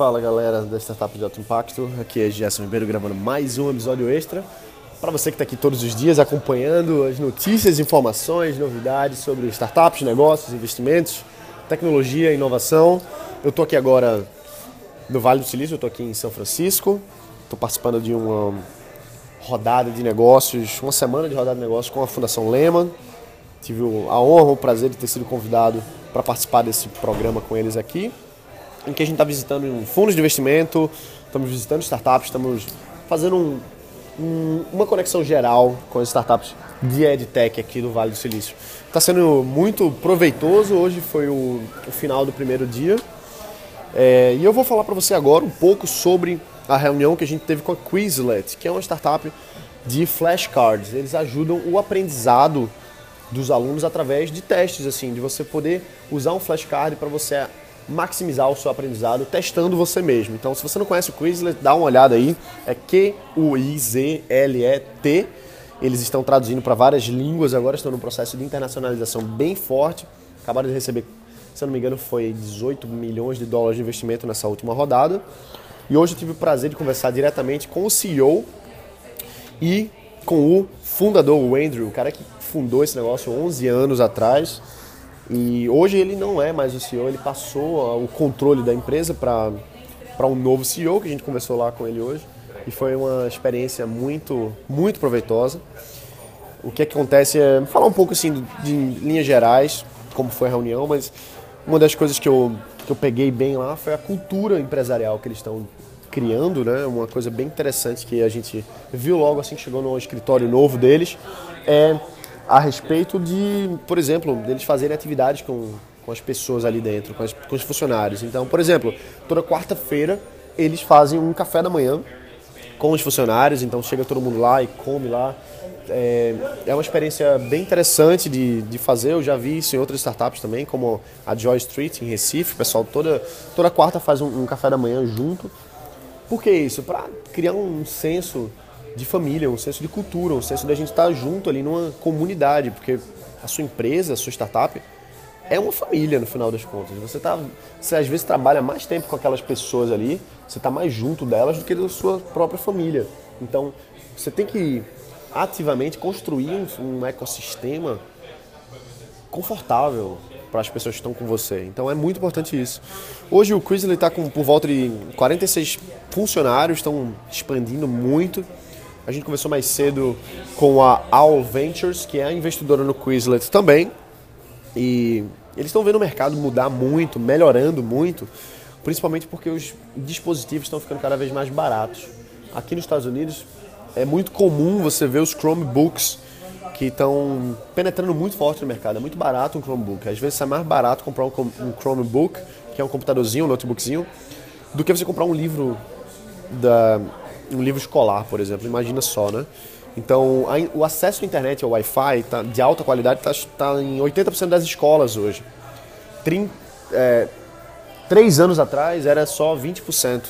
Fala galera da Startup de Alto Impacto, aqui é Gerson Ribeiro gravando mais um episódio extra. Para você que está aqui todos os dias acompanhando as notícias, informações, novidades sobre startups, negócios, investimentos, tecnologia, inovação. Eu estou aqui agora no Vale do Silício, estou aqui em São Francisco, estou participando de uma rodada de negócios, uma semana de rodada de negócios com a Fundação Lehman. Tive a honra, o prazer de ter sido convidado para participar desse programa com eles aqui em que a gente está visitando fundos de investimento, estamos visitando startups, estamos fazendo um, um, uma conexão geral com as startups de EdTech aqui do Vale do Silício. Está sendo muito proveitoso, hoje foi o, o final do primeiro dia. É, e eu vou falar para você agora um pouco sobre a reunião que a gente teve com a Quizlet, que é uma startup de flashcards. Eles ajudam o aprendizado dos alunos através de testes, assim, de você poder usar um flashcard para você maximizar o seu aprendizado testando você mesmo. Então, se você não conhece o Quizlet, dá uma olhada aí. É Q-U-I-Z-L-E-T. Eles estão traduzindo para várias línguas, agora estão num processo de internacionalização bem forte. Acabaram de receber, se eu não me engano, foi 18 milhões de dólares de investimento nessa última rodada. E hoje eu tive o prazer de conversar diretamente com o CEO e com o fundador, o Andrew, o cara que fundou esse negócio 11 anos atrás. E hoje ele não é mais o CEO, ele passou o controle da empresa para um novo CEO, que a gente conversou lá com ele hoje. E foi uma experiência muito, muito proveitosa. O que acontece é falar um pouco assim de linhas gerais, como foi a reunião, mas uma das coisas que eu, que eu peguei bem lá foi a cultura empresarial que eles estão criando, né? Uma coisa bem interessante que a gente viu logo assim que chegou no escritório novo deles é a respeito de, por exemplo, deles fazerem atividades com, com as pessoas ali dentro, com, as, com os funcionários. Então, por exemplo, toda quarta-feira eles fazem um café da manhã com os funcionários, então chega todo mundo lá e come lá. É, é uma experiência bem interessante de, de fazer, eu já vi isso em outras startups também, como a Joy Street em Recife, o pessoal toda, toda quarta faz um, um café da manhã junto. Por que isso? Para criar um senso de família, um senso de cultura, um senso da gente estar junto ali numa comunidade, porque a sua empresa, a sua startup é uma família no final das contas. Você tá, você às vezes trabalha mais tempo com aquelas pessoas ali, você está mais junto delas do que da sua própria família. Então, você tem que ativamente construir um, um ecossistema confortável para as pessoas que estão com você. Então é muito importante isso. Hoje o Chris está com por volta de 46 funcionários, estão expandindo muito. A gente começou mais cedo com a Owl Ventures, que é a investidora no Quizlet também. E eles estão vendo o mercado mudar muito, melhorando muito, principalmente porque os dispositivos estão ficando cada vez mais baratos. Aqui nos Estados Unidos é muito comum você ver os Chromebooks que estão penetrando muito forte no mercado. É muito barato um Chromebook. Às vezes é mais barato comprar um Chromebook, que é um computadorzinho, um notebookzinho, do que você comprar um livro da um livro escolar, por exemplo. Imagina só, né? Então, a, o acesso à internet ao Wi-Fi tá, de alta qualidade está tá em 80% das escolas hoje. Trin, é, três anos atrás era só 20%.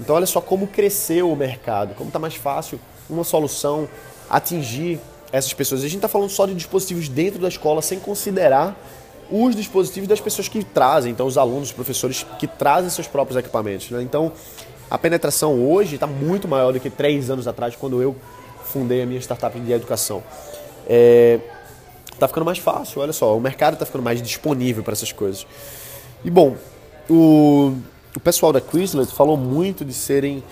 Então, olha só como cresceu o mercado, como está mais fácil uma solução atingir essas pessoas. A gente está falando só de dispositivos dentro da escola, sem considerar os dispositivos das pessoas que trazem, então os alunos, os professores que trazem seus próprios equipamentos. Né? Então, a penetração hoje está muito maior do que três anos atrás, quando eu fundei a minha startup de educação. Está é, tá ficando mais fácil, olha só, o mercado está ficando mais disponível para essas coisas. E bom, o, o pessoal da Quizlet falou muito de serem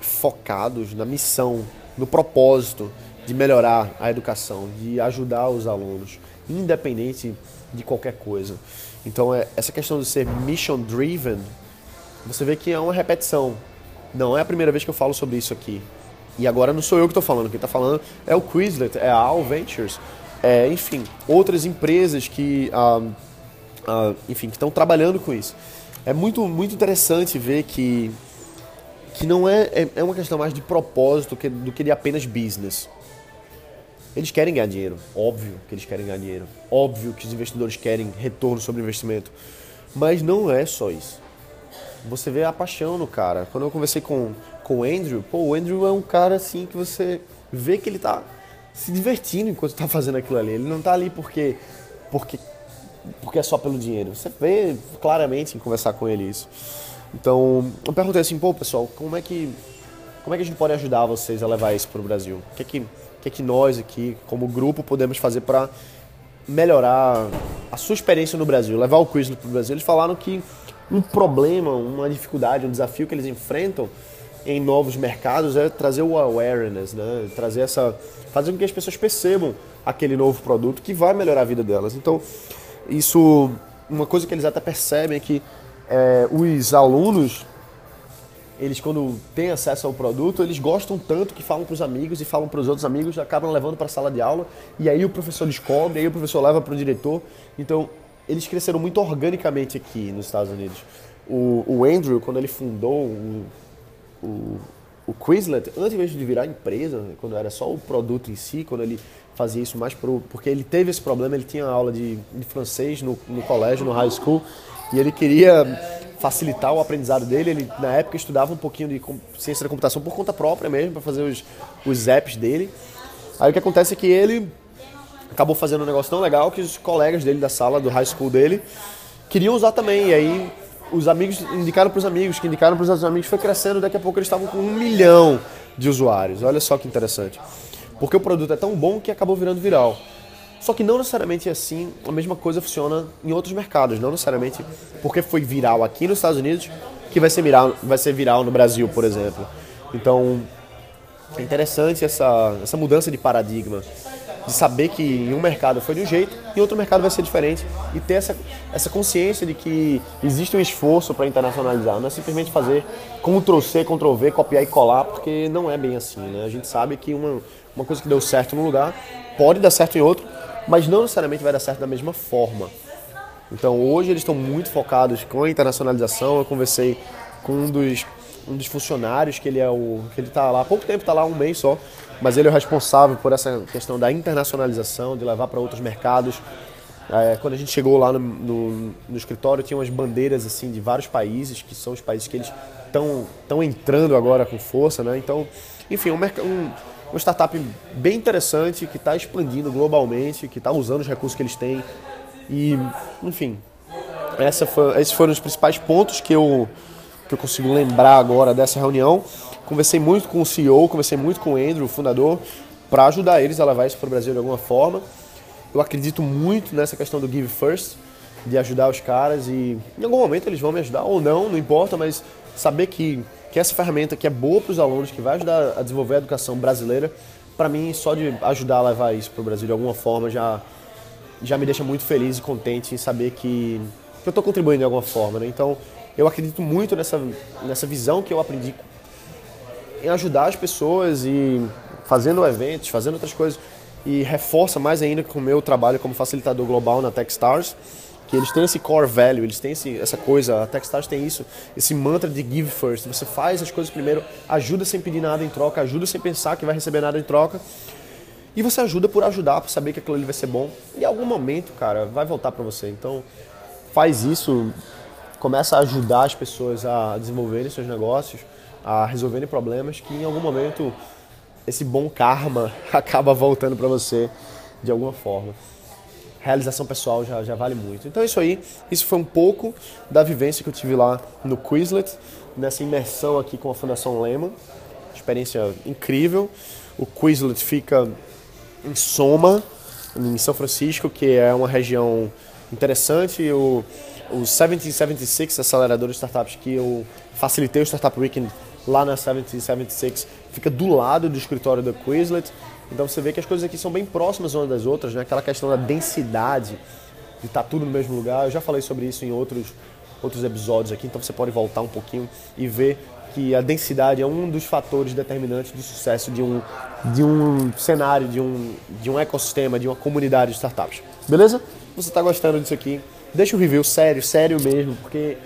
focados na missão, no propósito de melhorar a educação, de ajudar os alunos, independente de qualquer coisa. Então, é, essa questão de ser mission driven, você vê que é uma repetição. Não é a primeira vez que eu falo sobre isso aqui. E agora não sou eu que estou falando, quem está falando é o Quizlet, é a All Ventures, é, enfim, outras empresas que, ah, ah, enfim, estão trabalhando com isso. É muito, muito interessante ver que, que não é, é, é uma questão mais de propósito que, do que de apenas business. Eles querem ganhar dinheiro, óbvio que eles querem ganhar dinheiro, óbvio que os investidores querem retorno sobre investimento, mas não é só isso você vê a paixão no cara. Quando eu conversei com, com o Andrew, pô, o Andrew é um cara assim que você vê que ele tá se divertindo enquanto tá fazendo aquilo ali. Ele não tá ali porque, porque, porque é só pelo dinheiro. Você vê claramente em conversar com ele isso. Então, eu perguntei assim, pô, pessoal, como é que como é que a gente pode ajudar vocês a levar isso para o Brasil? O que é que, que, é que nós aqui, como grupo, podemos fazer para melhorar a sua experiência no Brasil, levar o Quizlet para o Brasil? Eles falaram que um problema, uma dificuldade, um desafio que eles enfrentam em novos mercados é trazer o awareness, né? Trazer essa, fazer com que as pessoas percebam aquele novo produto que vai melhorar a vida delas. Então, isso, uma coisa que eles até percebem é que é, os alunos eles quando têm acesso ao produto, eles gostam tanto que falam para os amigos e falam para os outros amigos, acabam levando para a sala de aula e aí o professor descobre, aí o professor leva para o diretor. Então, eles cresceram muito organicamente aqui nos Estados Unidos. O, o Andrew, quando ele fundou o, o, o Quizlet, antes mesmo de virar empresa, quando era só o produto em si, quando ele fazia isso mais pro, porque ele teve esse problema, ele tinha aula de, de francês no, no colégio, no high school, e ele queria facilitar o aprendizado dele. Ele, na época, estudava um pouquinho de ciência da computação por conta própria mesmo, para fazer os, os apps dele. Aí o que acontece é que ele acabou fazendo um negócio tão legal que os colegas dele da sala, do high school dele, queriam usar também. E aí os amigos indicaram para os amigos, que indicaram para os amigos, foi crescendo. Daqui a pouco eles estavam com um milhão de usuários. Olha só que interessante. Porque o produto é tão bom que acabou virando viral. Só que não necessariamente assim, a mesma coisa funciona em outros mercados. Não necessariamente porque foi viral aqui nos Estados Unidos que vai ser viral, vai ser viral no Brasil, por exemplo. Então, é interessante essa, essa mudança de paradigma. De saber que em um mercado foi de um jeito, em outro mercado vai ser diferente. E ter essa, essa consciência de que existe um esforço para internacionalizar. Não é simplesmente fazer Ctrl-C, Ctrl-V, copiar e colar, porque não é bem assim. Né? A gente sabe que uma, uma coisa que deu certo num lugar pode dar certo em outro, mas não necessariamente vai dar certo da mesma forma. Então hoje eles estão muito focados com a internacionalização. Eu conversei com um dos, um dos funcionários que ele é o que ele está lá há pouco tempo, está lá um mês só, mas ele é o responsável por essa questão da internacionalização, de levar para outros mercados. É, quando a gente chegou lá no, no, no, escritório, tinha umas bandeiras assim de vários países, que são os países que eles estão entrando agora com força, né? Então, enfim, um, um uma startup bem interessante, que está expandindo globalmente, que está usando os recursos que eles têm. E, enfim, essa foi, esses foram os principais pontos que eu, que eu consigo lembrar agora dessa reunião. Conversei muito com o CEO, conversei muito com o Andrew, o fundador, para ajudar eles a levar isso para o Brasil de alguma forma. Eu acredito muito nessa questão do Give First, de ajudar os caras e em algum momento eles vão me ajudar ou não, não importa, mas saber que que essa ferramenta que é boa para os alunos, que vai ajudar a desenvolver a educação brasileira, para mim, só de ajudar a levar isso para o Brasil de alguma forma já, já me deixa muito feliz e contente em saber que, que eu estou contribuindo de alguma forma. Né? Então, eu acredito muito nessa, nessa visão que eu aprendi em ajudar as pessoas e fazendo eventos, fazendo outras coisas. E reforça mais ainda com o meu trabalho como facilitador global na Techstars que eles têm esse core value, eles têm esse, essa coisa, a Techstars tem isso, esse mantra de give first. Você faz as coisas primeiro, ajuda sem pedir nada em troca, ajuda sem pensar que vai receber nada em troca. E você ajuda por ajudar, por saber que aquilo ali vai ser bom. E em algum momento, cara, vai voltar para você. Então, faz isso, começa a ajudar as pessoas a desenvolverem seus negócios, a resolverem problemas que em algum momento esse bom karma acaba voltando para você de alguma forma realização pessoal já, já vale muito. Então é isso aí. Isso foi um pouco da vivência que eu tive lá no Quizlet, nessa imersão aqui com a Fundação Lehman. Experiência incrível. O Quizlet fica em Soma, em São Francisco, que é uma região interessante. O, o 1776, acelerador de startups, que eu facilitei o Startup Weekend lá na 1776, fica do lado do escritório da Quizlet. Então você vê que as coisas aqui são bem próximas umas das outras, né? Aquela questão da densidade, de estar tá tudo no mesmo lugar. Eu já falei sobre isso em outros, outros episódios aqui, então você pode voltar um pouquinho e ver que a densidade é um dos fatores determinantes do sucesso de um, de um cenário, de um, de um ecossistema, de uma comunidade de startups. Beleza? Você está gostando disso aqui? Deixa um review sério, sério mesmo, porque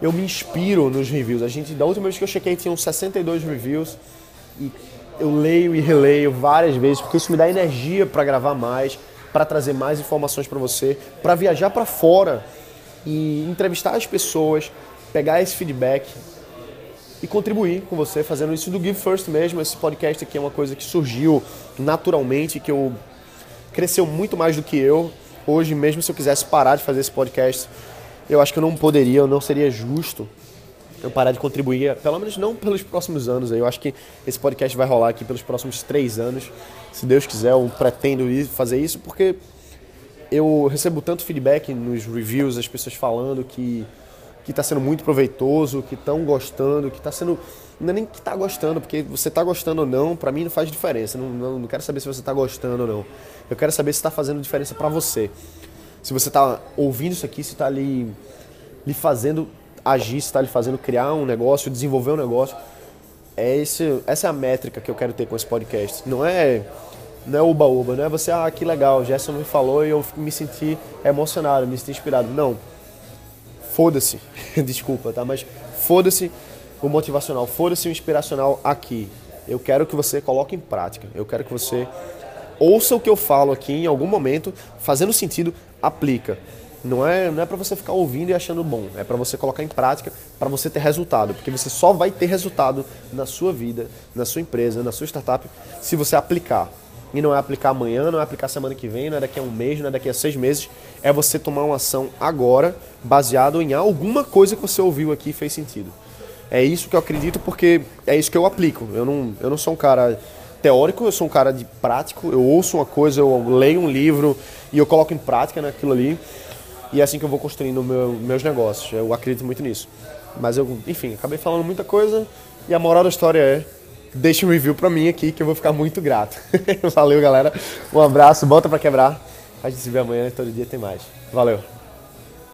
eu me inspiro nos reviews. A gente, da última vez que eu chequei, tinham 62 reviews e eu leio e releio várias vezes, porque isso me dá energia para gravar mais, para trazer mais informações para você, para viajar para fora e entrevistar as pessoas, pegar esse feedback e contribuir com você, fazendo isso do Give First mesmo. Esse podcast aqui é uma coisa que surgiu naturalmente, que eu cresceu muito mais do que eu. Hoje, mesmo se eu quisesse parar de fazer esse podcast, eu acho que eu não poderia, eu não seria justo eu parar de contribuir, pelo menos não pelos próximos anos. Eu acho que esse podcast vai rolar aqui pelos próximos três anos. Se Deus quiser, eu pretendo fazer isso, porque eu recebo tanto feedback nos reviews, as pessoas falando que que está sendo muito proveitoso, que estão gostando, que está sendo não é nem que está gostando, porque você está gostando ou não, para mim não faz diferença. Não, não, não quero saber se você está gostando ou não. Eu quero saber se está fazendo diferença para você. Se você está ouvindo isso aqui, se está ali lhe fazendo agir, se está lhe fazendo criar um negócio, desenvolver um negócio. É esse, essa é a métrica que eu quero ter com esse podcast. Não é não é uba-uba, não é você, ah, que legal, Gerson me falou e eu me senti emocionado, me senti inspirado. Não. Foda-se. Desculpa, tá? Mas foda-se o motivacional, foda-se o inspiracional aqui. Eu quero que você coloque em prática. Eu quero que você ouça o que eu falo aqui em algum momento, fazendo sentido, aplica. Não é, não é para você ficar ouvindo e achando bom, é para você colocar em prática, para você ter resultado, porque você só vai ter resultado na sua vida, na sua empresa, na sua startup, se você aplicar. E não é aplicar amanhã, não é aplicar semana que vem, não é daqui a um mês, não é daqui a seis meses. É você tomar uma ação agora, baseado em alguma coisa que você ouviu aqui e fez sentido. É isso que eu acredito porque é isso que eu aplico. Eu não, eu não sou um cara teórico, eu sou um cara de prático. Eu ouço uma coisa, eu leio um livro e eu coloco em prática naquilo ali. E é assim que eu vou construindo meu, meus negócios. Eu acredito muito nisso. Mas eu, enfim, acabei falando muita coisa e a moral da história é deixa um review pra mim aqui que eu vou ficar muito grato. Valeu, galera. Um abraço, bota pra quebrar. A gente se vê amanhã, todo dia tem mais. Valeu.